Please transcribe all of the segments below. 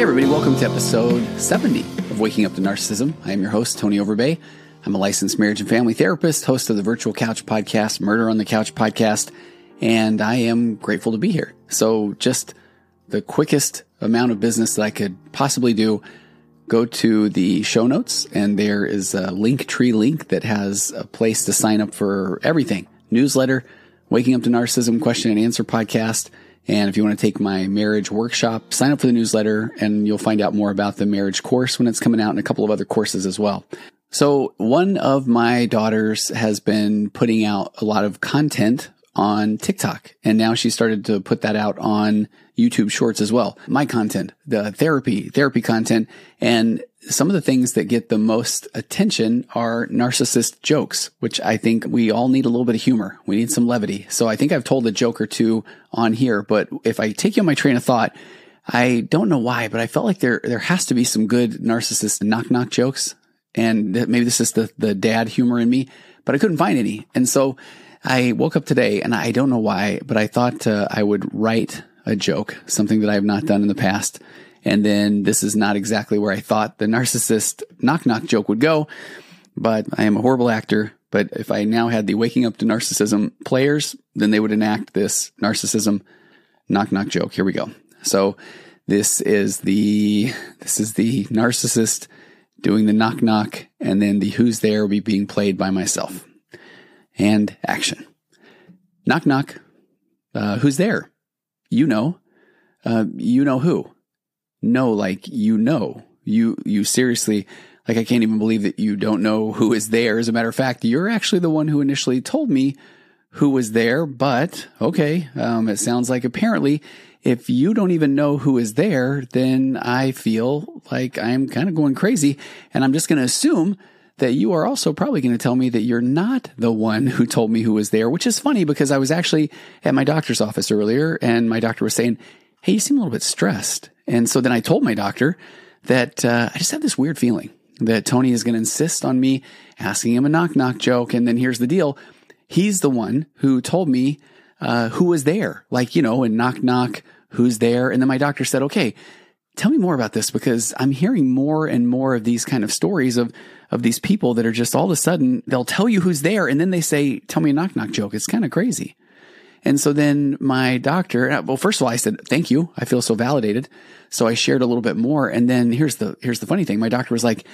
Hey, everybody, welcome to episode 70 of Waking Up to Narcissism. I am your host, Tony Overbay. I'm a licensed marriage and family therapist, host of the Virtual Couch podcast, Murder on the Couch podcast, and I am grateful to be here. So, just the quickest amount of business that I could possibly do, go to the show notes, and there is a Linktree link that has a place to sign up for everything newsletter, Waking Up to Narcissism question and answer podcast and if you want to take my marriage workshop, sign up for the newsletter and you'll find out more about the marriage course when it's coming out and a couple of other courses as well. So one of my daughters has been putting out a lot of content on TikTok and now she started to put that out on YouTube shorts as well. My content, the therapy, therapy content and some of the things that get the most attention are narcissist jokes, which I think we all need a little bit of humor. We need some levity. So I think I've told a joke or two on here, but if I take you on my train of thought, I don't know why, but I felt like there, there has to be some good narcissist knock knock jokes. And maybe this is the, the dad humor in me, but I couldn't find any. And so I woke up today and I don't know why, but I thought uh, I would write a joke, something that I have not done in the past and then this is not exactly where I thought the narcissist knock knock joke would go, but I am a horrible actor. But if I now had the waking up to narcissism players, then they would enact this narcissism knock knock joke. Here we go. So this is the this is the narcissist doing the knock knock, and then the who's there will be being played by myself. And action. Knock knock. Uh, who's there? You know. Uh, you know who no, like you know, you, you seriously, like I can't even believe that you don't know who is there. As a matter of fact, you're actually the one who initially told me who was there, but okay. Um, it sounds like apparently if you don't even know who is there, then I feel like I'm kind of going crazy and I'm just going to assume that you are also probably going to tell me that you're not the one who told me who was there, which is funny because I was actually at my doctor's office earlier and my doctor was saying, Hey, you seem a little bit stressed. And so then I told my doctor that uh, I just have this weird feeling that Tony is going to insist on me asking him a knock knock joke. And then here's the deal. He's the one who told me uh, who was there, like, you know, and knock knock, who's there. And then my doctor said, okay, tell me more about this because I'm hearing more and more of these kind of stories of, of these people that are just all of a sudden, they'll tell you who's there. And then they say, tell me a knock knock joke. It's kind of crazy. And so then my doctor, uh, well, first of all, I said, thank you. I feel so validated. So I shared a little bit more. And then here's the, here's the funny thing. My doctor was like,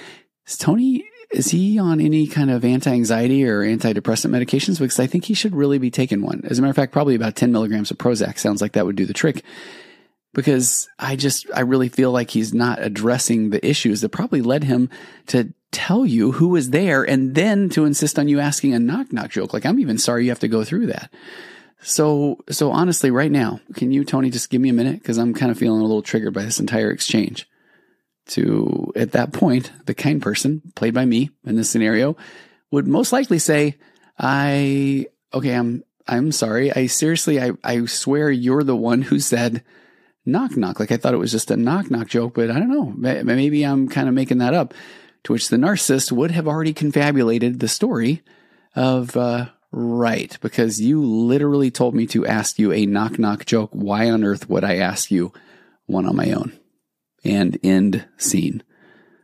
is Tony, is he on any kind of anti-anxiety or antidepressant medications? Because I think he should really be taking one. As a matter of fact, probably about 10 milligrams of Prozac sounds like that would do the trick. Because I just, I really feel like he's not addressing the issues that probably led him to tell you who was there and then to insist on you asking a knock knock joke. Like, I'm even sorry you have to go through that. So, so honestly, right now, can you, Tony, just give me a minute? Cause I'm kind of feeling a little triggered by this entire exchange. To, at that point, the kind person, played by me in this scenario, would most likely say, I, okay, I'm, I'm sorry. I seriously, I, I swear you're the one who said knock knock. Like I thought it was just a knock knock joke, but I don't know. Maybe I'm kind of making that up. To which the narcissist would have already confabulated the story of, uh, Right, because you literally told me to ask you a knock knock joke. Why on earth would I ask you one on my own? And end scene.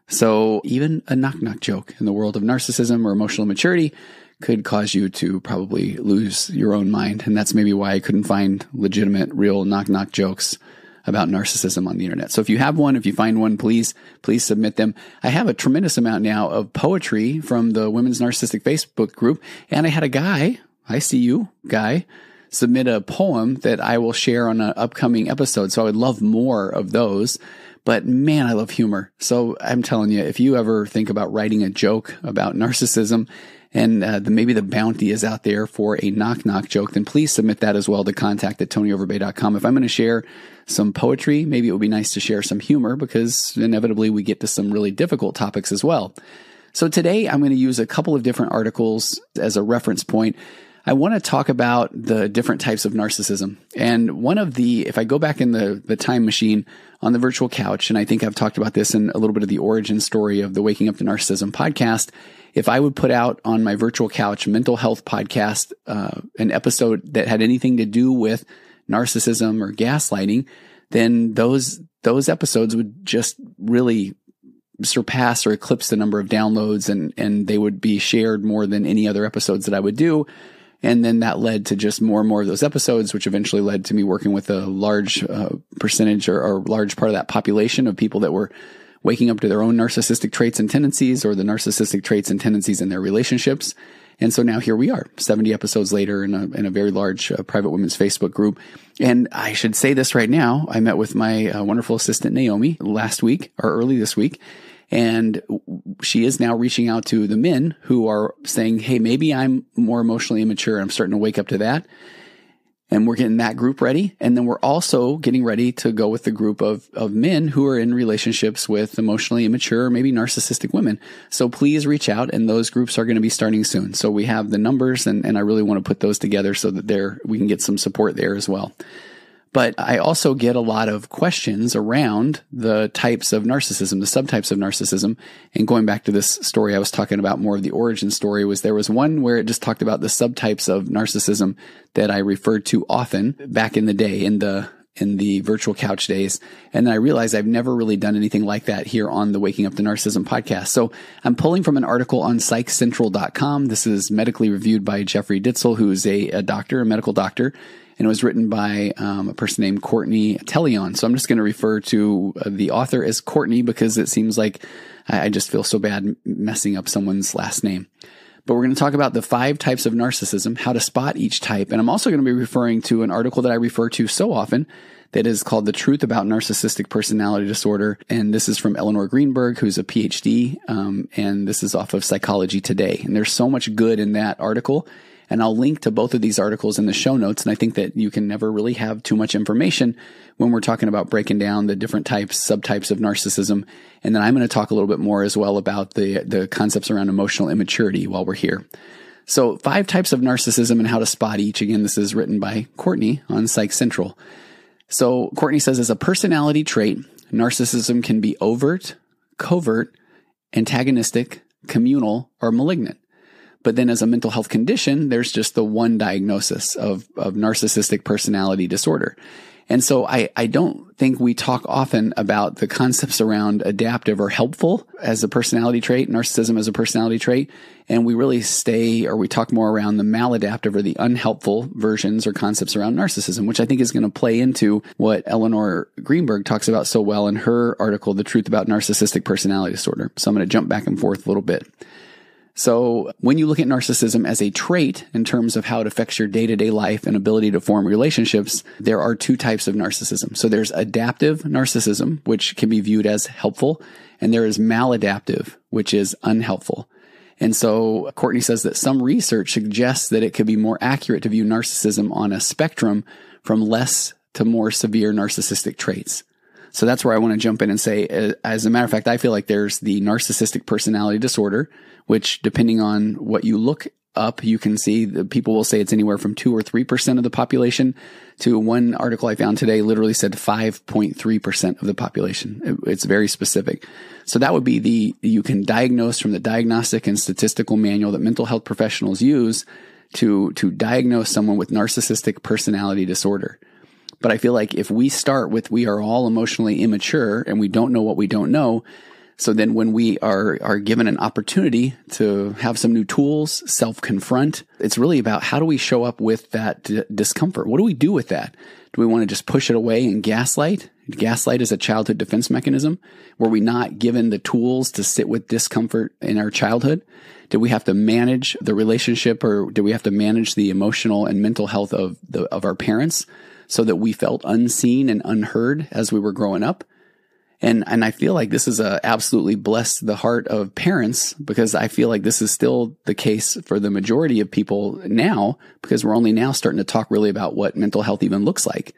So even a knock knock joke in the world of narcissism or emotional maturity could cause you to probably lose your own mind. And that's maybe why I couldn't find legitimate, real knock knock jokes about narcissism on the internet. So if you have one, if you find one, please, please submit them. I have a tremendous amount now of poetry from the Women's Narcissistic Facebook group. And I had a guy, I see you, guy, submit a poem that I will share on an upcoming episode. So I would love more of those. But man, I love humor. So I'm telling you, if you ever think about writing a joke about narcissism and uh, the, maybe the bounty is out there for a knock knock joke, then please submit that as well to contact at tonyoverbay.com. If I'm going to share some poetry, maybe it would be nice to share some humor because inevitably we get to some really difficult topics as well. So today I'm going to use a couple of different articles as a reference point. I want to talk about the different types of narcissism. And one of the, if I go back in the, the time machine on the virtual couch, and I think I've talked about this in a little bit of the origin story of the Waking Up to Narcissism podcast, if I would put out on my virtual couch mental health podcast uh, an episode that had anything to do with narcissism or gaslighting, then those, those episodes would just really surpass or eclipse the number of downloads and, and they would be shared more than any other episodes that I would do. And then that led to just more and more of those episodes, which eventually led to me working with a large uh, percentage or, or large part of that population of people that were waking up to their own narcissistic traits and tendencies or the narcissistic traits and tendencies in their relationships. And so now here we are, 70 episodes later in a, in a very large uh, private women's Facebook group. And I should say this right now. I met with my uh, wonderful assistant, Naomi, last week or early this week. And she is now reaching out to the men who are saying, Hey, maybe I'm more emotionally immature. I'm starting to wake up to that and we're getting that group ready. And then we're also getting ready to go with the group of, of men who are in relationships with emotionally immature, maybe narcissistic women. So please reach out and those groups are going to be starting soon. So we have the numbers and, and I really want to put those together so that there, we can get some support there as well. But I also get a lot of questions around the types of narcissism, the subtypes of narcissism. And going back to this story I was talking about more of the origin story was there was one where it just talked about the subtypes of narcissism that I referred to often back in the day in the in the virtual couch days. And I realized I've never really done anything like that here on the Waking Up to Narcissism podcast. So I'm pulling from an article on psychcentral.com. This is medically reviewed by Jeffrey Ditzell, who's a, a doctor, a medical doctor and it was written by um, a person named Courtney Telloian. So I'm just going to refer to uh, the author as Courtney because it seems like I, I just feel so bad messing up someone's last name. But we're going to talk about the five types of narcissism, how to spot each type. And I'm also going to be referring to an article that I refer to so often that is called The Truth About Narcissistic Personality Disorder. And this is from Eleanor Greenberg, who's a PhD. Um, and this is off of Psychology Today. And there's so much good in that article. And I'll link to both of these articles in the show notes. And I think that you can never really have too much information when we're talking about breaking down the different types, subtypes of narcissism. And then I'm going to talk a little bit more as well about the, the concepts around emotional immaturity while we're here. So five types of narcissism and how to spot each. Again, this is written by Courtney on Psych Central. So Courtney says as a personality trait, narcissism can be overt, covert, antagonistic, communal, or malignant. But then as a mental health condition, there's just the one diagnosis of, of narcissistic personality disorder. And so I, I don't think we talk often about the concepts around adaptive or helpful as a personality trait, narcissism as a personality trait. And we really stay or we talk more around the maladaptive or the unhelpful versions or concepts around narcissism, which I think is going to play into what Eleanor Greenberg talks about so well in her article, The Truth About Narcissistic Personality Disorder. So I'm going to jump back and forth a little bit. So when you look at narcissism as a trait in terms of how it affects your day to day life and ability to form relationships, there are two types of narcissism. So there's adaptive narcissism, which can be viewed as helpful, and there is maladaptive, which is unhelpful. And so Courtney says that some research suggests that it could be more accurate to view narcissism on a spectrum from less to more severe narcissistic traits. So that's where I want to jump in and say, uh, as a matter of fact, I feel like there's the narcissistic personality disorder, which depending on what you look up, you can see that people will say it's anywhere from two or 3% of the population to one article I found today literally said 5.3% of the population. It's very specific. So that would be the, you can diagnose from the diagnostic and statistical manual that mental health professionals use to, to diagnose someone with narcissistic personality disorder. But I feel like if we start with we are all emotionally immature and we don't know what we don't know, so then when we are, are given an opportunity to have some new tools, self confront, it's really about how do we show up with that d- discomfort? What do we do with that? Do we want to just push it away and gaslight? Gaslight is a childhood defense mechanism. Were we not given the tools to sit with discomfort in our childhood? Did we have to manage the relationship or did we have to manage the emotional and mental health of the, of our parents so that we felt unseen and unheard as we were growing up? And, and I feel like this is a absolutely blessed the heart of parents because I feel like this is still the case for the majority of people now because we're only now starting to talk really about what mental health even looks like.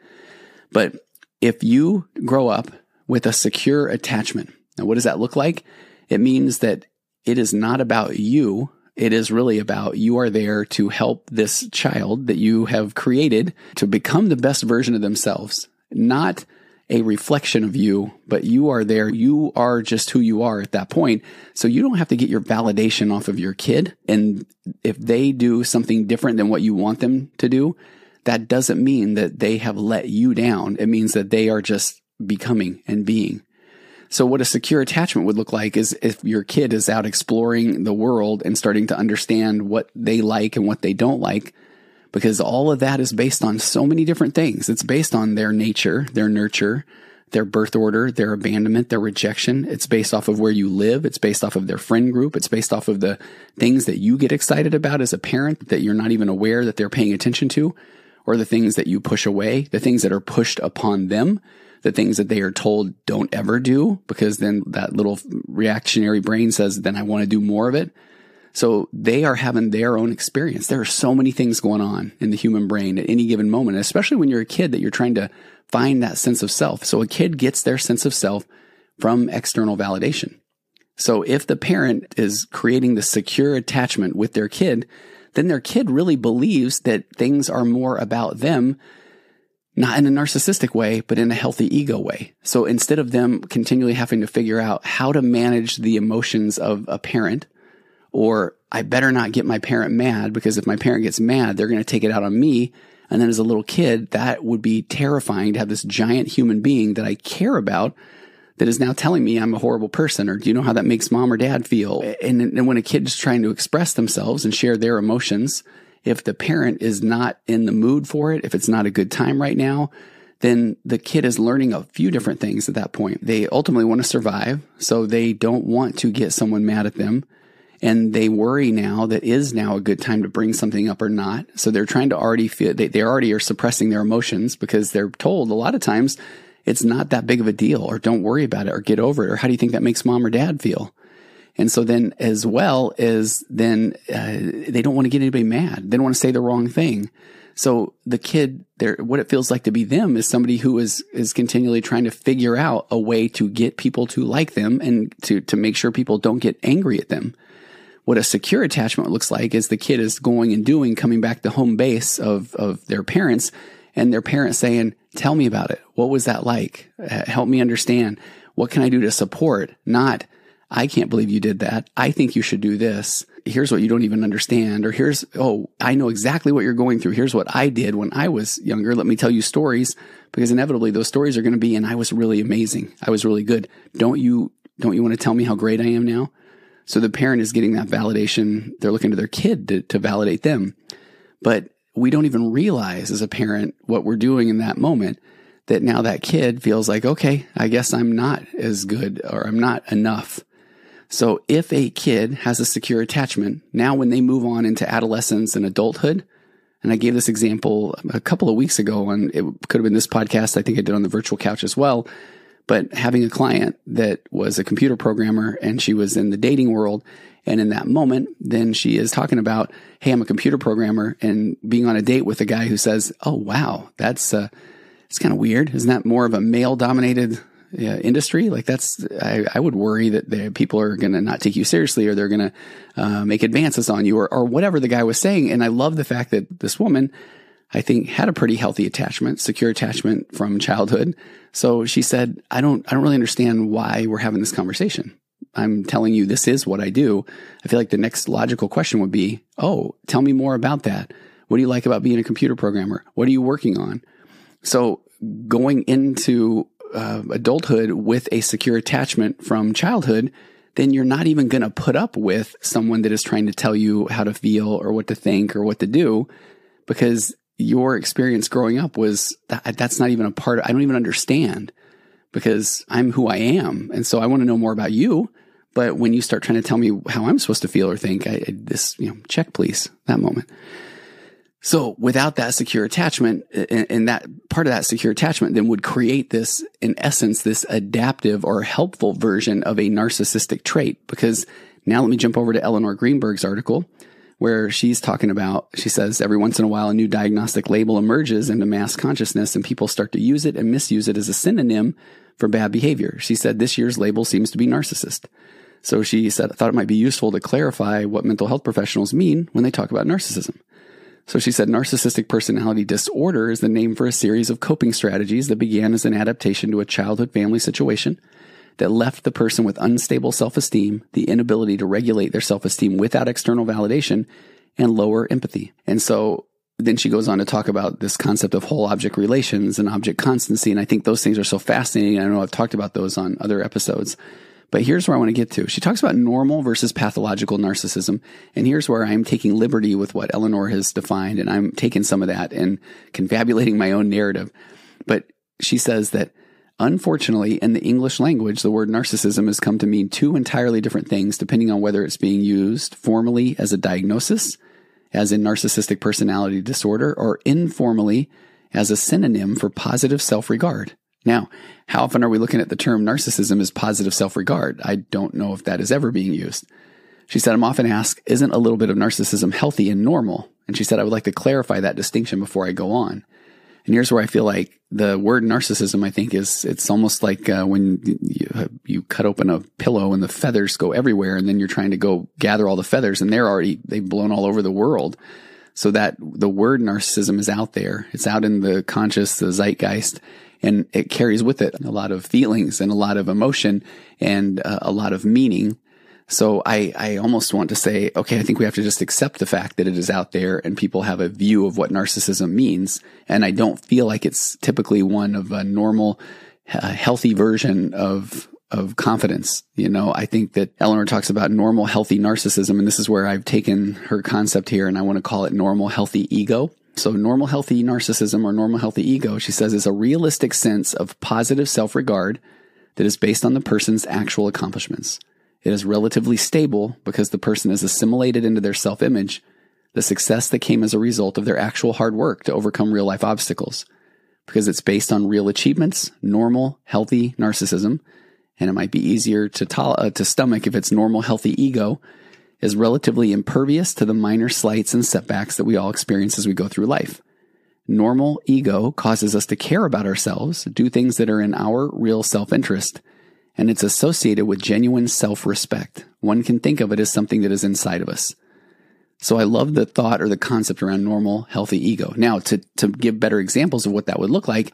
But if you grow up with a secure attachment, now what does that look like? It means that it is not about you. It is really about you are there to help this child that you have created to become the best version of themselves, not a reflection of you, but you are there. You are just who you are at that point. So you don't have to get your validation off of your kid. And if they do something different than what you want them to do, that doesn't mean that they have let you down. It means that they are just becoming and being. So what a secure attachment would look like is if your kid is out exploring the world and starting to understand what they like and what they don't like, because all of that is based on so many different things. It's based on their nature, their nurture, their birth order, their abandonment, their rejection. It's based off of where you live. It's based off of their friend group. It's based off of the things that you get excited about as a parent that you're not even aware that they're paying attention to, or the things that you push away, the things that are pushed upon them the things that they are told don't ever do because then that little reactionary brain says, then I want to do more of it. So they are having their own experience. There are so many things going on in the human brain at any given moment, especially when you're a kid that you're trying to find that sense of self. So a kid gets their sense of self from external validation. So if the parent is creating the secure attachment with their kid, then their kid really believes that things are more about them not in a narcissistic way, but in a healthy ego way. So instead of them continually having to figure out how to manage the emotions of a parent, or I better not get my parent mad because if my parent gets mad, they're going to take it out on me. And then as a little kid, that would be terrifying to have this giant human being that I care about that is now telling me I'm a horrible person. Or do you know how that makes mom or dad feel? And, and when a kid is trying to express themselves and share their emotions, if the parent is not in the mood for it, if it's not a good time right now, then the kid is learning a few different things at that point. They ultimately want to survive, so they don't want to get someone mad at them. And they worry now that is now a good time to bring something up or not. So they're trying to already feel, they, they already are suppressing their emotions because they're told a lot of times it's not that big of a deal or don't worry about it or get over it. Or how do you think that makes mom or dad feel? And so then as well as then uh, they don't want to get anybody mad. They don't want to say the wrong thing. So the kid there, what it feels like to be them is somebody who is, is continually trying to figure out a way to get people to like them and to, to make sure people don't get angry at them. What a secure attachment looks like is the kid is going and doing, coming back to home base of, of their parents and their parents saying, tell me about it. What was that like? Help me understand. What can I do to support? Not, I can't believe you did that. I think you should do this. Here's what you don't even understand. Or here's, oh, I know exactly what you're going through. Here's what I did when I was younger. Let me tell you stories because inevitably those stories are going to be, and I was really amazing. I was really good. Don't you, don't you want to tell me how great I am now? So the parent is getting that validation. They're looking to their kid to, to validate them. But we don't even realize as a parent what we're doing in that moment that now that kid feels like, okay, I guess I'm not as good or I'm not enough. So if a kid has a secure attachment, now when they move on into adolescence and adulthood, and I gave this example a couple of weeks ago and it could have been this podcast. I think I did on the virtual couch as well. But having a client that was a computer programmer and she was in the dating world. And in that moment, then she is talking about, Hey, I'm a computer programmer and being on a date with a guy who says, Oh, wow, that's, uh, it's kind of weird. Isn't that more of a male dominated uh, industry, like that's, I, I would worry that the people are going to not take you seriously or they're going to uh, make advances on you or, or whatever the guy was saying. And I love the fact that this woman, I think, had a pretty healthy attachment, secure attachment from childhood. So she said, I don't, I don't really understand why we're having this conversation. I'm telling you this is what I do. I feel like the next logical question would be, Oh, tell me more about that. What do you like about being a computer programmer? What are you working on? So going into uh, adulthood with a secure attachment from childhood, then you're not even going to put up with someone that is trying to tell you how to feel or what to think or what to do because your experience growing up was that, that's not even a part of, I don't even understand because I'm who I am. And so I want to know more about you. But when you start trying to tell me how I'm supposed to feel or think, I, this, you know, check please, that moment. So without that secure attachment and, that part of that secure attachment then would create this, in essence, this adaptive or helpful version of a narcissistic trait. Because now let me jump over to Eleanor Greenberg's article where she's talking about, she says, every once in a while, a new diagnostic label emerges into mass consciousness and people start to use it and misuse it as a synonym for bad behavior. She said this year's label seems to be narcissist. So she said, I thought it might be useful to clarify what mental health professionals mean when they talk about narcissism. So she said narcissistic personality disorder is the name for a series of coping strategies that began as an adaptation to a childhood family situation that left the person with unstable self-esteem, the inability to regulate their self-esteem without external validation, and lower empathy. And so then she goes on to talk about this concept of whole object relations and object constancy. And I think those things are so fascinating. I know I've talked about those on other episodes. But here's where I want to get to. She talks about normal versus pathological narcissism. And here's where I'm taking liberty with what Eleanor has defined. And I'm taking some of that and confabulating my own narrative. But she says that unfortunately, in the English language, the word narcissism has come to mean two entirely different things depending on whether it's being used formally as a diagnosis, as in narcissistic personality disorder, or informally as a synonym for positive self regard. Now, how often are we looking at the term narcissism as positive self regard? I don't know if that is ever being used. She said, I'm often asked, isn't a little bit of narcissism healthy and normal? And she said, I would like to clarify that distinction before I go on. And here's where I feel like the word narcissism, I think, is it's almost like uh, when you, you cut open a pillow and the feathers go everywhere, and then you're trying to go gather all the feathers, and they're already they've blown all over the world. So that the word narcissism is out there. It's out in the conscious, the zeitgeist, and it carries with it a lot of feelings and a lot of emotion and uh, a lot of meaning. So I, I almost want to say, okay, I think we have to just accept the fact that it is out there and people have a view of what narcissism means. And I don't feel like it's typically one of a normal, uh, healthy version of, of confidence. You know, I think that Eleanor talks about normal, healthy narcissism. And this is where I've taken her concept here and I want to call it normal, healthy ego. So normal healthy narcissism or normal healthy ego, she says, is a realistic sense of positive self-regard that is based on the person's actual accomplishments. It is relatively stable because the person is assimilated into their self-image, the success that came as a result of their actual hard work to overcome real life obstacles. Because it's based on real achievements, normal, healthy narcissism, and it might be easier to, to, uh, to stomach if it's normal, healthy ego is relatively impervious to the minor slights and setbacks that we all experience as we go through life. Normal ego causes us to care about ourselves, do things that are in our real self interest, and it's associated with genuine self respect. One can think of it as something that is inside of us. So I love the thought or the concept around normal, healthy ego. Now, to, to give better examples of what that would look like,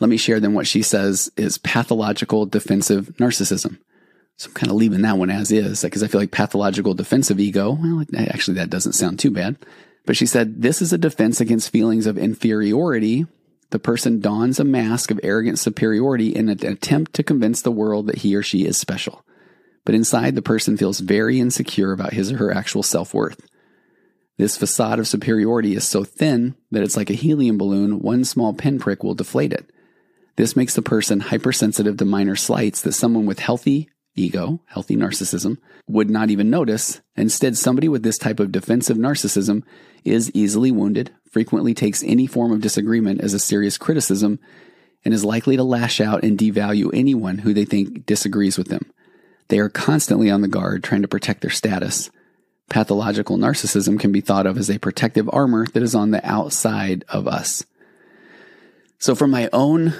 let me share then what she says is pathological defensive narcissism. So I'm kind of leaving that one as is because I feel like pathological defensive ego, well, actually, that doesn't sound too bad. But she said, this is a defense against feelings of inferiority. The person dons a mask of arrogant superiority in an attempt to convince the world that he or she is special. But inside, the person feels very insecure about his or her actual self worth. This facade of superiority is so thin that it's like a helium balloon. One small pinprick will deflate it. This makes the person hypersensitive to minor slights that someone with healthy, ego, healthy narcissism, would not even notice. Instead, somebody with this type of defensive narcissism is easily wounded, frequently takes any form of disagreement as a serious criticism, and is likely to lash out and devalue anyone who they think disagrees with them. They are constantly on the guard, trying to protect their status. Pathological narcissism can be thought of as a protective armor that is on the outside of us. So, from my own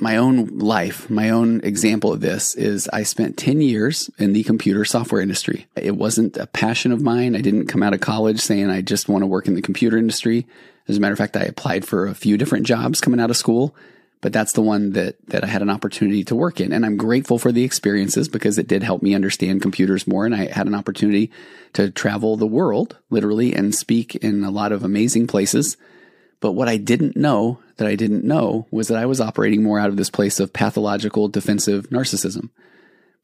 my own life, my own example of this is I spent 10 years in the computer software industry. It wasn't a passion of mine. I didn't come out of college saying I just want to work in the computer industry. As a matter of fact, I applied for a few different jobs coming out of school, but that's the one that, that I had an opportunity to work in. And I'm grateful for the experiences because it did help me understand computers more. And I had an opportunity to travel the world literally and speak in a lot of amazing places but what I didn't know that I didn't know was that I was operating more out of this place of pathological defensive narcissism.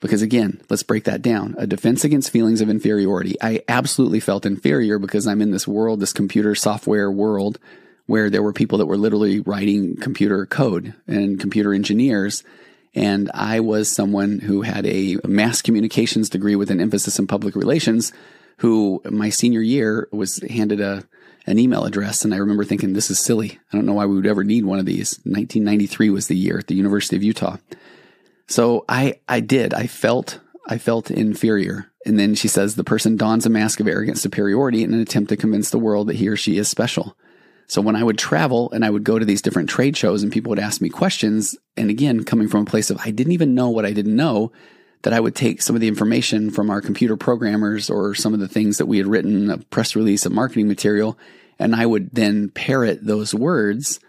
Because again, let's break that down. A defense against feelings of inferiority. I absolutely felt inferior because I'm in this world, this computer software world where there were people that were literally writing computer code and computer engineers. And I was someone who had a mass communications degree with an emphasis in public relations who my senior year was handed a an email address. And I remember thinking, this is silly. I don't know why we would ever need one of these. 1993 was the year at the University of Utah. So I, I did. I felt, I felt inferior. And then she says the person dons a mask of arrogant superiority in an attempt to convince the world that he or she is special. So when I would travel and I would go to these different trade shows and people would ask me questions, and again, coming from a place of I didn't even know what I didn't know, that I would take some of the information from our computer programmers or some of the things that we had written, a press release, a marketing material, and I would then parrot those words.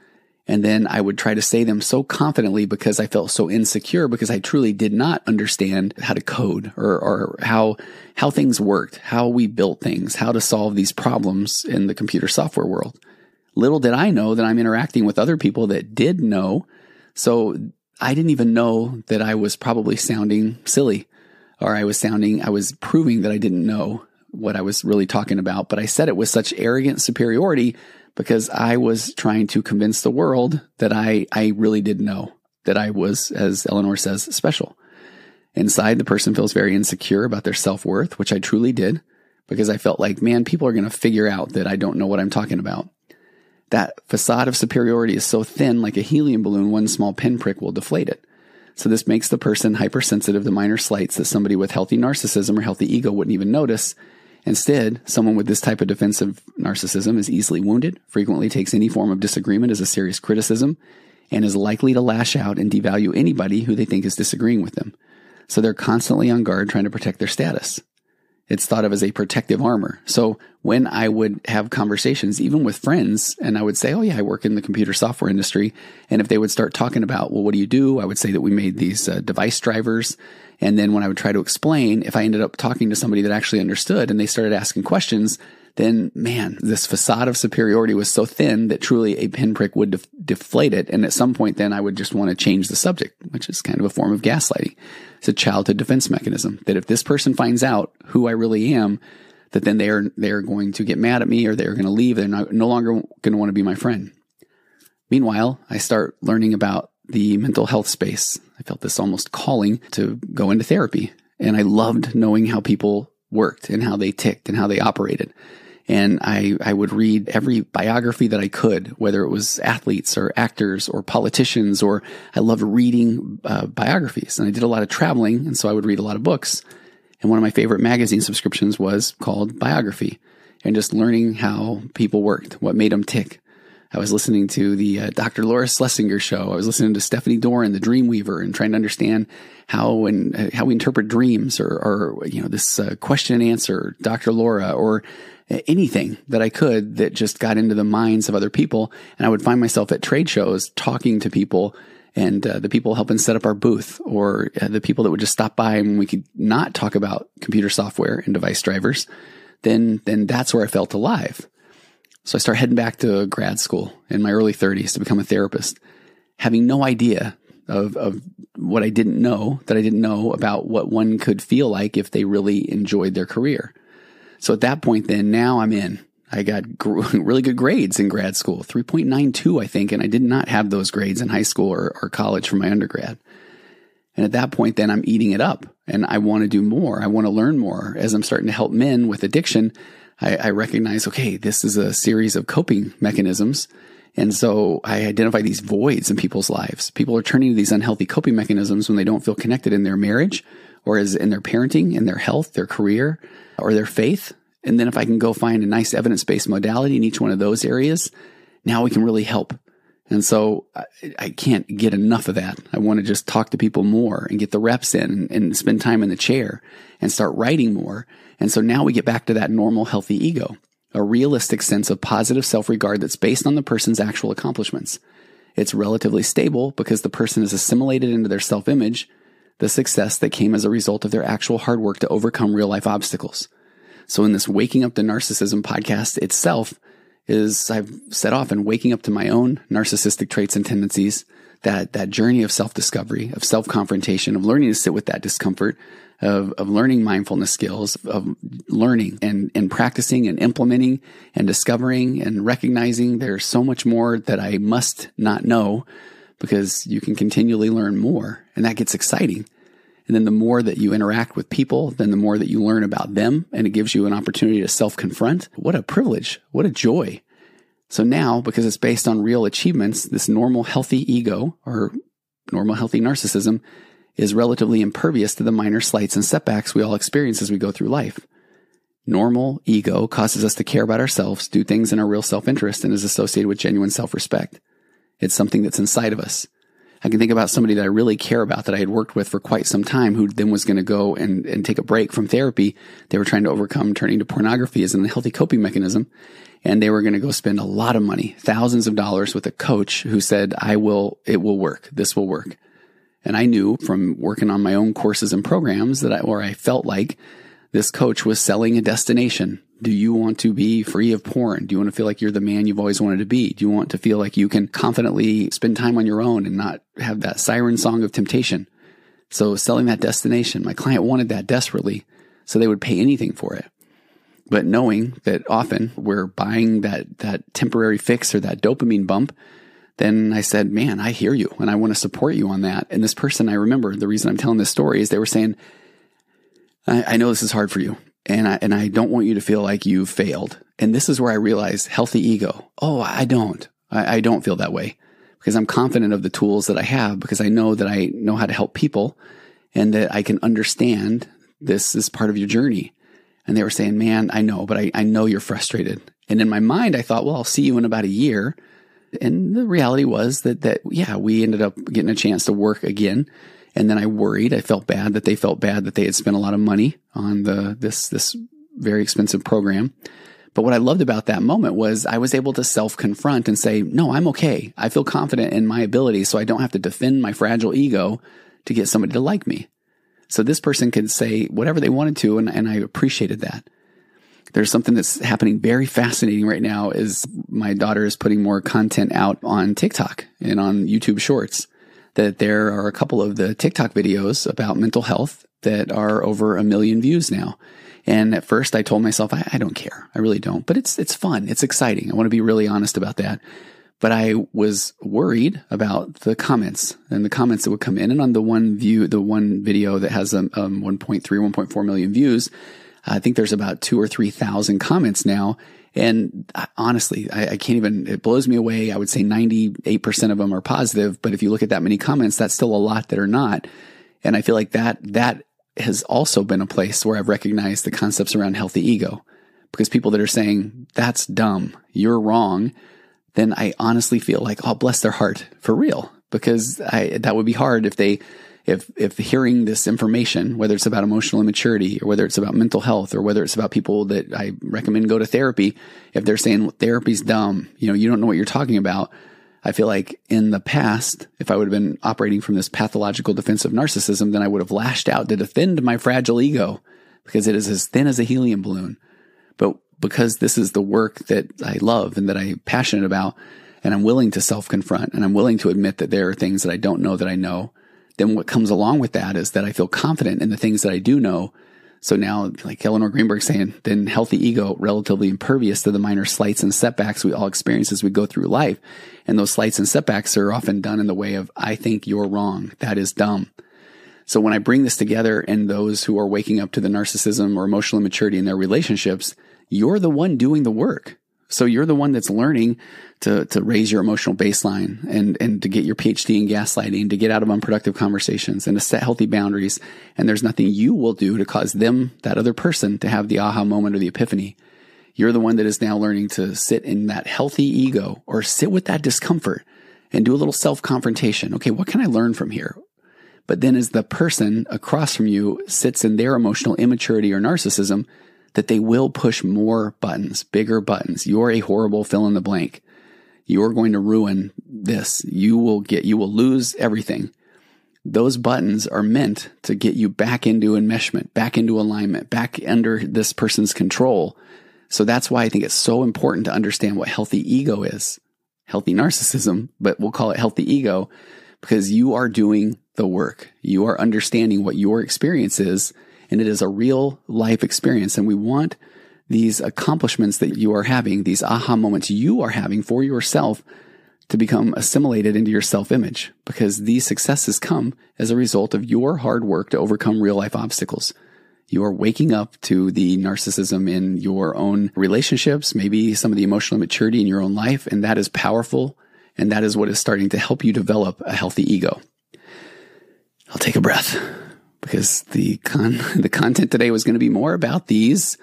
And then I would try to say them so confidently because I felt so insecure because I truly did not understand how to code or, or how, how things worked, how we built things, how to solve these problems in the computer software world. little did I know that I'm interacting with other people that did know. So I didn't even know that I was probably sounding silly or I was sounding, I was proving that I didn't know what I was really talking about. But I said it with such arrogant superiority because I was trying to convince the world that I, I really did know that I was, as Eleanor says, special. Inside, the person feels very insecure about their self worth, which I truly did because I felt like, man, people are going to figure out that I don't know what I'm talking about. That facade of superiority is so thin, like a helium balloon, one small pinprick will deflate it. So this makes the person hypersensitive to minor slights that somebody with healthy narcissism or healthy ego wouldn't even notice. Instead, someone with this type of defensive narcissism is easily wounded, frequently takes any form of disagreement as a serious criticism, and is likely to lash out and devalue anybody who they think is disagreeing with them. So they're constantly on guard trying to protect their status. It's thought of as a protective armor. So when I would have conversations, even with friends, and I would say, Oh, yeah, I work in the computer software industry. And if they would start talking about, Well, what do you do? I would say that we made these uh, device drivers. And then when I would try to explain, if I ended up talking to somebody that actually understood and they started asking questions, then man, this facade of superiority was so thin that truly a pinprick would def- deflate it. And at some point, then I would just want to change the subject, which is kind of a form of gaslighting. It's a childhood defense mechanism that if this person finds out who I really am, that then they're, they're going to get mad at me or they're going to leave. They're not, no longer going to want to be my friend. Meanwhile, I start learning about the mental health space. I felt this almost calling to go into therapy. And I loved knowing how people worked and how they ticked and how they operated. And I, I would read every biography that I could, whether it was athletes or actors or politicians, or I loved reading uh, biographies. And I did a lot of traveling. And so I would read a lot of books. And one of my favorite magazine subscriptions was called Biography and just learning how people worked, what made them tick. I was listening to the uh, Dr. Laura Schlesinger show. I was listening to Stephanie Doran, the Dreamweaver, and trying to understand how and uh, how we interpret dreams, or, or you know this uh, question and answer, Dr. Laura, or anything that I could that just got into the minds of other people. And I would find myself at trade shows talking to people and uh, the people helping set up our booth or uh, the people that would just stop by and we could not talk about computer software and device drivers, then, then that's where I felt alive. So I start heading back to grad school in my early 30s to become a therapist, having no idea of, of what I didn't know that I didn't know about what one could feel like if they really enjoyed their career. So at that point, then now I'm in. I got gr- really good grades in grad school, 3.92, I think. And I did not have those grades in high school or, or college for my undergrad. And at that point, then I'm eating it up and I want to do more. I want to learn more. As I'm starting to help men with addiction, I, I recognize, okay, this is a series of coping mechanisms. And so I identify these voids in people's lives. People are turning to these unhealthy coping mechanisms when they don't feel connected in their marriage or is in their parenting, in their health, their career, or their faith. And then if I can go find a nice evidence based modality in each one of those areas, now we can really help. And so I, I, can't get enough of that. I want to just talk to people more and get the reps in and, and spend time in the chair and start writing more. And so now we get back to that normal, healthy ego, a realistic sense of positive self regard that's based on the person's actual accomplishments. It's relatively stable because the person is assimilated into their self image the success that came as a result of their actual hard work to overcome real life obstacles. So in this Waking Up to Narcissism podcast itself is I've set off and waking up to my own narcissistic traits and tendencies, that, that journey of self discovery, of self confrontation, of learning to sit with that discomfort, of, of learning mindfulness skills, of learning and, and practicing and implementing and discovering and recognizing there's so much more that I must not know because you can continually learn more and that gets exciting. And then the more that you interact with people, then the more that you learn about them and it gives you an opportunity to self confront. What a privilege. What a joy. So now, because it's based on real achievements, this normal healthy ego or normal healthy narcissism is relatively impervious to the minor slights and setbacks we all experience as we go through life. Normal ego causes us to care about ourselves, do things in our real self interest, and is associated with genuine self respect. It's something that's inside of us. I can think about somebody that I really care about that I had worked with for quite some time who then was going to go and, and take a break from therapy. They were trying to overcome turning to pornography as a healthy coping mechanism. And they were going to go spend a lot of money, thousands of dollars with a coach who said, I will, it will work. This will work. And I knew from working on my own courses and programs that I, or I felt like this coach was selling a destination Do you want to be free of porn? Do you want to feel like you're the man you've always wanted to be? Do you want to feel like you can confidently spend time on your own and not have that siren song of temptation? So selling that destination, my client wanted that desperately, so they would pay anything for it. But knowing that often we're buying that, that temporary fix or that dopamine bump, then I said, man, I hear you and I want to support you on that. And this person, I remember the reason I'm telling this story is they were saying, I, I know this is hard for you and I, and I don't want you to feel like you've failed. And this is where I realized healthy ego. Oh, I don't. I, I don't feel that way because I'm confident of the tools that I have because I know that I know how to help people and that I can understand this is part of your journey. And they were saying, man, I know, but I, I know you're frustrated. And in my mind, I thought, well, I'll see you in about a year. And the reality was that, that, yeah, we ended up getting a chance to work again. And then I worried, I felt bad that they felt bad that they had spent a lot of money on the, this, this very expensive program. But what I loved about that moment was I was able to self confront and say, no, I'm okay. I feel confident in my ability. So I don't have to defend my fragile ego to get somebody to like me. So this person could say whatever they wanted to. And, and I appreciated that. There's something that's happening very fascinating right now is my daughter is putting more content out on TikTok and on YouTube shorts that there are a couple of the TikTok videos about mental health that are over a million views now. And at first I told myself, I, I, don't care. I really don't, but it's, it's fun. It's exciting. I want to be really honest about that. But I was worried about the comments and the comments that would come in. And on the one view, the one video that has um, um 1.3, 1.4 million views, I think there's about two or 3,000 comments now. And honestly, I, I, can't even, it blows me away. I would say 98% of them are positive. But if you look at that many comments, that's still a lot that are not. And I feel like that, that has also been a place where I've recognized the concepts around healthy ego because people that are saying that's dumb, you're wrong, then I honestly feel like, oh, bless their heart for real because I, that would be hard if they, if if hearing this information, whether it's about emotional immaturity or whether it's about mental health or whether it's about people that I recommend go to therapy, if they're saying well, therapy's dumb, you know, you don't know what you're talking about. I feel like in the past, if I would have been operating from this pathological defensive narcissism, then I would have lashed out to defend my fragile ego because it is as thin as a helium balloon. But because this is the work that I love and that I'm passionate about, and I'm willing to self confront and I'm willing to admit that there are things that I don't know that I know then what comes along with that is that I feel confident in the things that I do know. So now, like Eleanor Greenberg saying, then healthy ego, relatively impervious to the minor slights and setbacks we all experience as we go through life. And those slights and setbacks are often done in the way of, I think you're wrong. That is dumb. So when I bring this together and those who are waking up to the narcissism or emotional immaturity in their relationships, you're the one doing the work. So you're the one that's learning to, to raise your emotional baseline and, and to get your PhD in gaslighting, to get out of unproductive conversations and to set healthy boundaries. And there's nothing you will do to cause them, that other person, to have the aha moment or the epiphany. You're the one that is now learning to sit in that healthy ego or sit with that discomfort and do a little self confrontation. Okay, what can I learn from here? But then as the person across from you sits in their emotional immaturity or narcissism, that they will push more buttons, bigger buttons. You're a horrible fill in the blank. You're going to ruin this. You will get, you will lose everything. Those buttons are meant to get you back into enmeshment, back into alignment, back under this person's control. So that's why I think it's so important to understand what healthy ego is. Healthy narcissism, but we'll call it healthy ego because you are doing the work. You are understanding what your experience is and it is a real life experience. And we want these accomplishments that you are having, these aha moments you are having for yourself to become assimilated into your self image because these successes come as a result of your hard work to overcome real life obstacles. You are waking up to the narcissism in your own relationships, maybe some of the emotional maturity in your own life. And that is powerful. And that is what is starting to help you develop a healthy ego. I'll take a breath because the con the content today was going to be more about these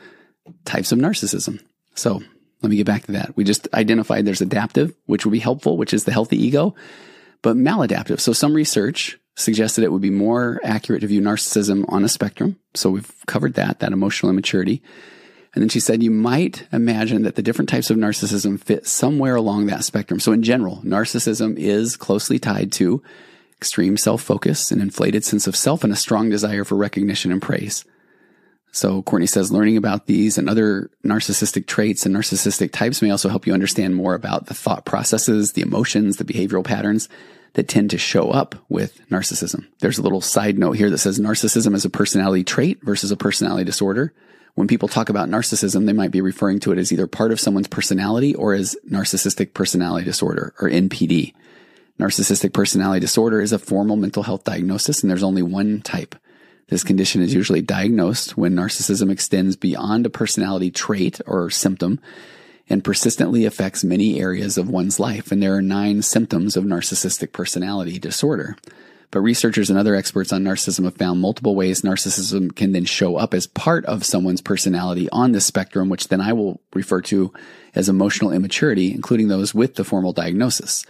types of narcissism. So let me get back to that. We just identified there's adaptive, which would be helpful, which is the healthy ego, but maladaptive. So some research suggested it would be more accurate to view narcissism on a spectrum. So we've covered that, that emotional immaturity. And then she said you might imagine that the different types of narcissism fit somewhere along that spectrum. So in general, narcissism is closely tied to extreme self focus, an inflated sense of self, and a strong desire for recognition and praise. So Courtney says learning about these and other narcissistic traits and narcissistic types may also help you understand more about the thought processes, the emotions, the behavioral patterns that tend to show up with narcissism. There's a little side note here that says narcissism is a personality trait versus a personality disorder. When people talk about narcissism, they might be referring to it as either part of someone's personality or as narcissistic personality disorder or NPD. Narcissistic personality disorder is a formal mental health diagnosis and there's only one type. This condition is usually diagnosed when narcissism extends beyond a personality trait or symptom and persistently affects many areas of one's life. And there are nine symptoms of narcissistic personality disorder. But researchers and other experts on narcissism have found multiple ways narcissism can then show up as part of someone's personality on this spectrum, which then I will refer to as emotional immaturity, including those with the formal diagnosis.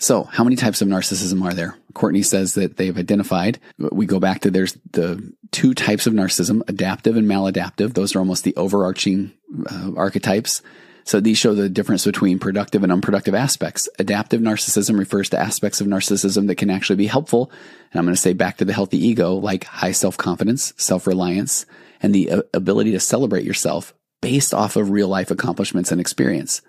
So, how many types of narcissism are there? Courtney says that they've identified. We go back to there's the two types of narcissism, adaptive and maladaptive. Those are almost the overarching uh, archetypes. So these show the difference between productive and unproductive aspects. Adaptive narcissism refers to aspects of narcissism that can actually be helpful. And I'm going to say back to the healthy ego, like high self-confidence, self-reliance, and the uh, ability to celebrate yourself based off of real life accomplishments and experience.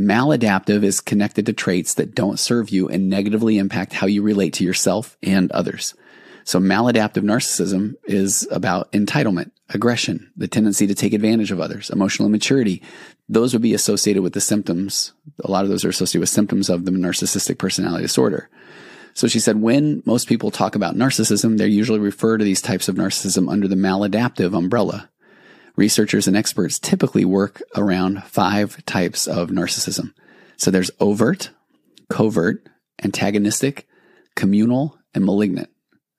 Maladaptive is connected to traits that don't serve you and negatively impact how you relate to yourself and others. So maladaptive narcissism is about entitlement, aggression, the tendency to take advantage of others, emotional immaturity. Those would be associated with the symptoms. A lot of those are associated with symptoms of the narcissistic personality disorder. So she said, when most people talk about narcissism, they usually refer to these types of narcissism under the maladaptive umbrella. Researchers and experts typically work around five types of narcissism. So there's overt, covert, antagonistic, communal, and malignant.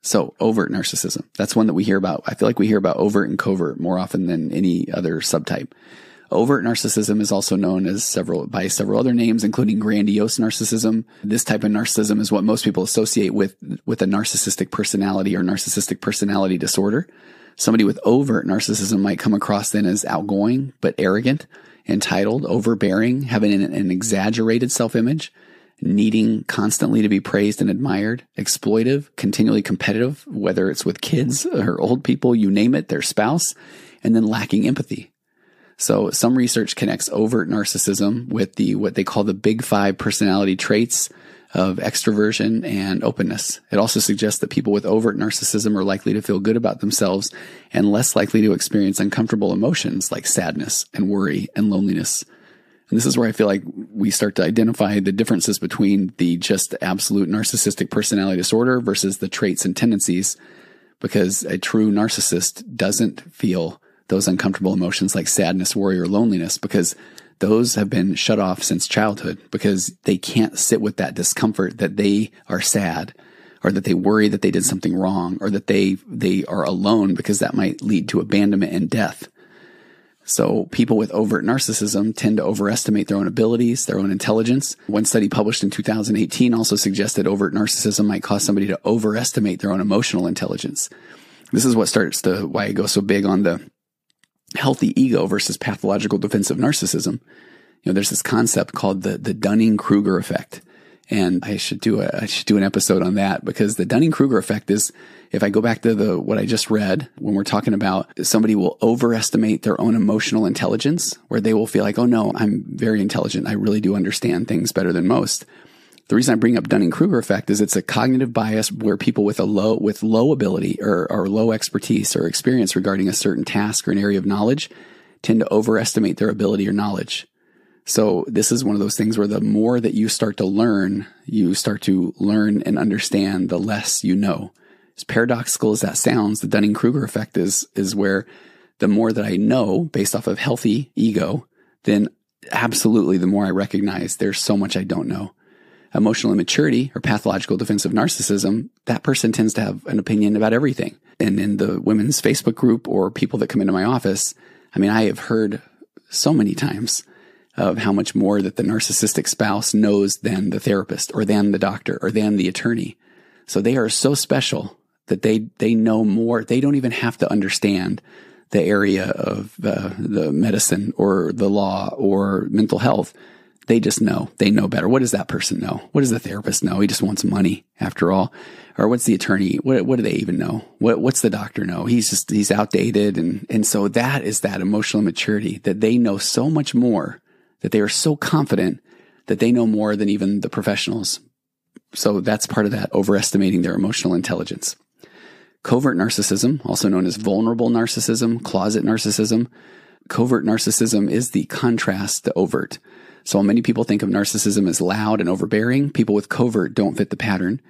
So overt narcissism. That's one that we hear about. I feel like we hear about overt and covert more often than any other subtype. Overt narcissism is also known as several by several other names, including grandiose narcissism. This type of narcissism is what most people associate with with a narcissistic personality or narcissistic personality disorder. Somebody with overt narcissism might come across then as outgoing, but arrogant, entitled, overbearing, having an, an exaggerated self image, needing constantly to be praised and admired, exploitive, continually competitive, whether it's with kids or old people, you name it, their spouse, and then lacking empathy. So some research connects overt narcissism with the, what they call the big five personality traits of extroversion and openness. It also suggests that people with overt narcissism are likely to feel good about themselves and less likely to experience uncomfortable emotions like sadness and worry and loneliness. And this is where I feel like we start to identify the differences between the just absolute narcissistic personality disorder versus the traits and tendencies, because a true narcissist doesn't feel those uncomfortable emotions like sadness, worry, or loneliness because those have been shut off since childhood because they can't sit with that discomfort that they are sad or that they worry that they did something wrong or that they, they are alone because that might lead to abandonment and death. So people with overt narcissism tend to overestimate their own abilities, their own intelligence. One study published in 2018 also suggested overt narcissism might cause somebody to overestimate their own emotional intelligence. This is what starts to why I go so big on the healthy ego versus pathological defensive narcissism. You know, there's this concept called the, the Dunning-Kruger effect. And I should do a, I should do an episode on that because the Dunning-Kruger effect is, if I go back to the, what I just read, when we're talking about somebody will overestimate their own emotional intelligence, where they will feel like, oh no, I'm very intelligent. I really do understand things better than most. The reason I bring up Dunning-Kruger effect is it's a cognitive bias where people with a low, with low ability or, or low expertise or experience regarding a certain task or an area of knowledge tend to overestimate their ability or knowledge. So this is one of those things where the more that you start to learn, you start to learn and understand the less you know. As paradoxical as that sounds, the Dunning-Kruger effect is, is where the more that I know based off of healthy ego, then absolutely the more I recognize there's so much I don't know emotional immaturity or pathological defensive narcissism, that person tends to have an opinion about everything. And in the women's Facebook group or people that come into my office, I mean, I have heard so many times of how much more that the narcissistic spouse knows than the therapist or than the doctor or than the attorney. So they are so special that they, they know more. They don't even have to understand the area of uh, the medicine or the law or mental health They just know. They know better. What does that person know? What does the therapist know? He just wants money after all. Or what's the attorney? What, what do they even know? What, what's the doctor know? He's just, he's outdated. And, and so that is that emotional maturity that they know so much more that they are so confident that they know more than even the professionals. So that's part of that overestimating their emotional intelligence. Covert narcissism, also known as vulnerable narcissism, closet narcissism. Covert narcissism is the contrast to overt. So while many people think of narcissism as loud and overbearing, people with covert don't fit the pattern.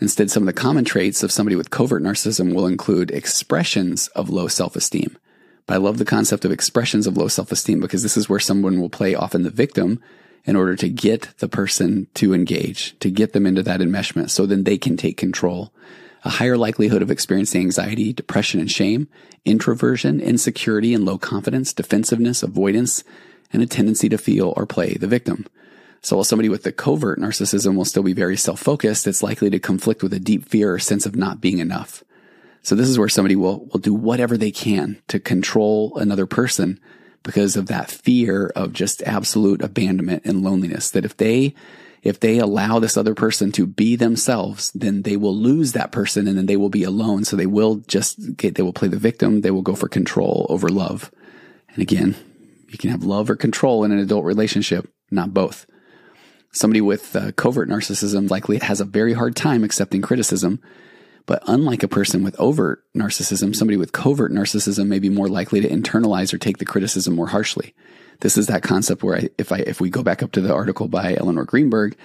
Instead, some of the common traits of somebody with covert narcissism will include expressions of low self-esteem. But I love the concept of expressions of low self-esteem because this is where someone will play often the victim in order to get the person to engage, to get them into that enmeshment so then they can take control. A higher likelihood of experiencing anxiety, depression, and shame, introversion, insecurity, and low confidence, defensiveness, avoidance, and a tendency to feel or play the victim. So while somebody with the covert narcissism will still be very self-focused, it's likely to conflict with a deep fear or sense of not being enough. So this is where somebody will, will do whatever they can to control another person because of that fear of just absolute abandonment and loneliness. That if they, if they allow this other person to be themselves, then they will lose that person and then they will be alone. So they will just get, they will play the victim. They will go for control over love. And again, you can have love or control in an adult relationship, not both. Somebody with uh, covert narcissism likely has a very hard time accepting criticism. But unlike a person with overt narcissism, somebody with covert narcissism may be more likely to internalize or take the criticism more harshly. This is that concept where I, if I, if we go back up to the article by Elinor Greenberg,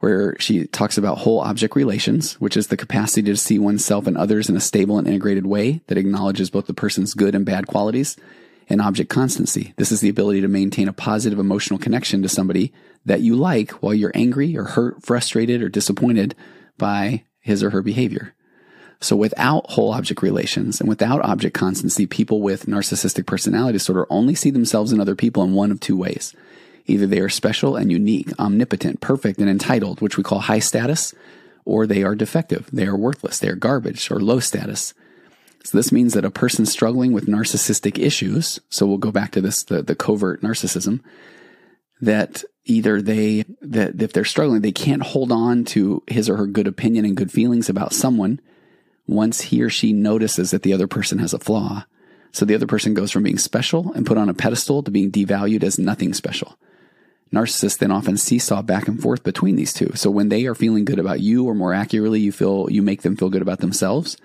where she talks about whole object relations, which is the capacity to see oneself and others in a stable and integrated way that acknowledges both the person's good and bad qualities and object constancy. This is the ability to maintain a positive emotional connection to somebody that you like while you're angry or hurt, frustrated, or disappointed by his or her behavior. So without whole object relations and without object constancy, people with narcissistic personality disorder only see themselves and other people in one of two ways. Either they are special and unique, omnipotent, perfect, and entitled, which we call high status, or they are defective. They are worthless. They are garbage or low status. So this means that a person struggling with narcissistic issues, so we'll go back to this, the, the covert narcissism, that either they, that if they're struggling, they can't hold on to his or her good opinion and good feelings about someone once he or she notices that the other person has a flaw. So the other person goes from being special and put on a pedestal to being devalued as nothing special. Narcissists then often seesaw back and forth between these two. So when they are feeling good about you, or more accurately, you feel, you make them feel good about themselves,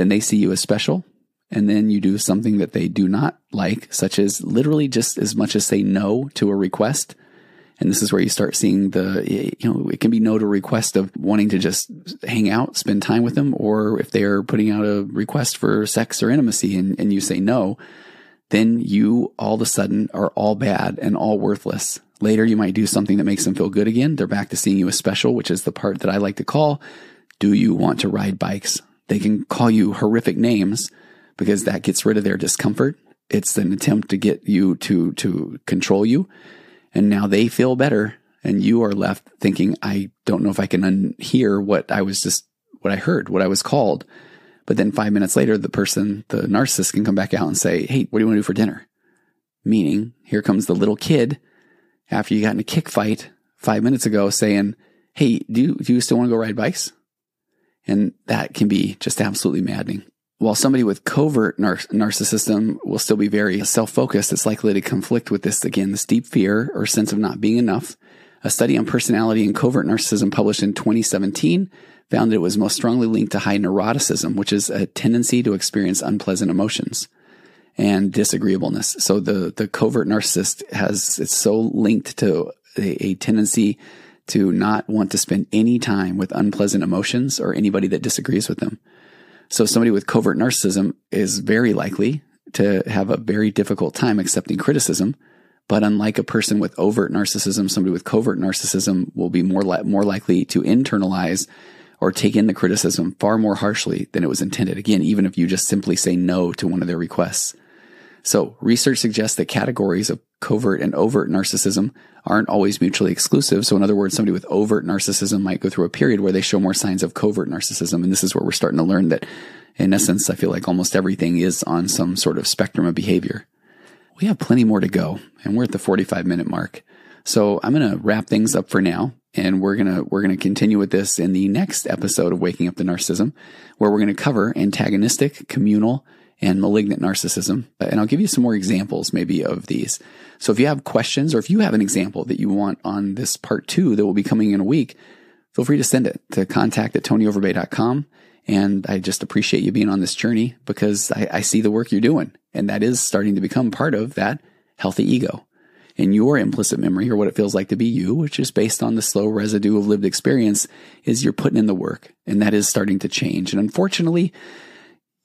then they see you as special. And then you do something that they do not like, such as literally just as much as say no to a request. And this is where you start seeing the, you know, it can be no to request of wanting to just hang out, spend time with them, or if they're putting out a request for sex or intimacy and, and you say no, then you all of a sudden are all bad and all worthless. Later, you might do something that makes them feel good again. They're back to seeing you as special, which is the part that I like to call, do you want to ride bikes? They can call you horrific names because that gets rid of their discomfort. It's an attempt to get you to, to control you. And now they feel better and you are left thinking, I don't know if I can unhear what I was just, what I heard, what I was called. But then five minutes later, the person, the narcissist can come back out and say, Hey, what do you want to do for dinner? Meaning here comes the little kid after you got in a kick fight five minutes ago saying, Hey, do you, do you still want to go ride bikes? And that can be just absolutely maddening. While somebody with covert nar- narcissism will still be very self focused, it's likely to conflict with this again, this deep fear or sense of not being enough. A study on personality and covert narcissism published in 2017 found that it was most strongly linked to high neuroticism, which is a tendency to experience unpleasant emotions and disagreeableness. So the, the covert narcissist has, it's so linked to a, a tendency to not want to spend any time with unpleasant emotions or anybody that disagrees with them. So somebody with covert narcissism is very likely to have a very difficult time accepting criticism. But unlike a person with overt narcissism, somebody with covert narcissism will be more li- more likely to internalize or take in the criticism far more harshly than it was intended. Again, even if you just simply say no to one of their requests. So research suggests that categories of covert and overt narcissism aren't always mutually exclusive. So in other words, somebody with overt narcissism might go through a period where they show more signs of covert narcissism. And this is where we're starting to learn that in essence, I feel like almost everything is on some sort of spectrum of behavior. We have plenty more to go and we're at the 45 minute mark. So I'm going to wrap things up for now. And we're going to, we're to continue with this in the next episode of Waking Up to Narcissism, where we're going to cover antagonistic, communal, and malignant narcissism. And I'll give you some more examples maybe of these. So if you have questions or if you have an example that you want on this part two that will be coming in a week, feel free to send it to contact at tonyoverbay.com. And I just appreciate you being on this journey because I, I see the work you're doing. And that is starting to become part of that healthy ego. And your implicit memory, or what it feels like to be you, which is based on the slow residue of lived experience, is you're putting in the work. And that is starting to change. And unfortunately,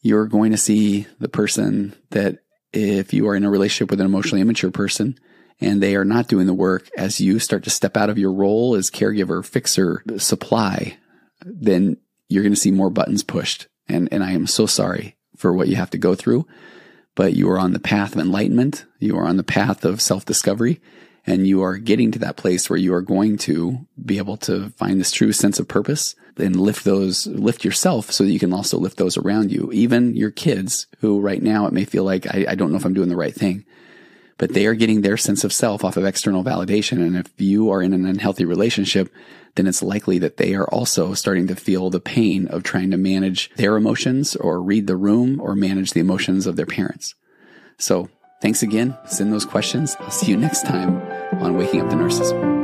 you're going to see the person that if you are in a relationship with an emotionally immature person and they are not doing the work as you start to step out of your role as caregiver, fixer, supply, then you're going to see more buttons pushed. And, and I am so sorry for what you have to go through, but you are on the path of enlightenment. You are on the path of self discovery and you are getting to that place where you are going to be able to find this true sense of purpose and lift those, lift yourself so that you can also lift those around you, even your kids who right now it may feel like I, I don't know if I'm doing the right thing, but they are getting their sense of self off of external validation. And if you are in an unhealthy relationship, then it's likely that they are also starting to feel the pain of trying to manage their emotions or read the room or manage the emotions of their parents. So Thanks again. Send those questions. I'll see you next time on Waking Up the Narcissism.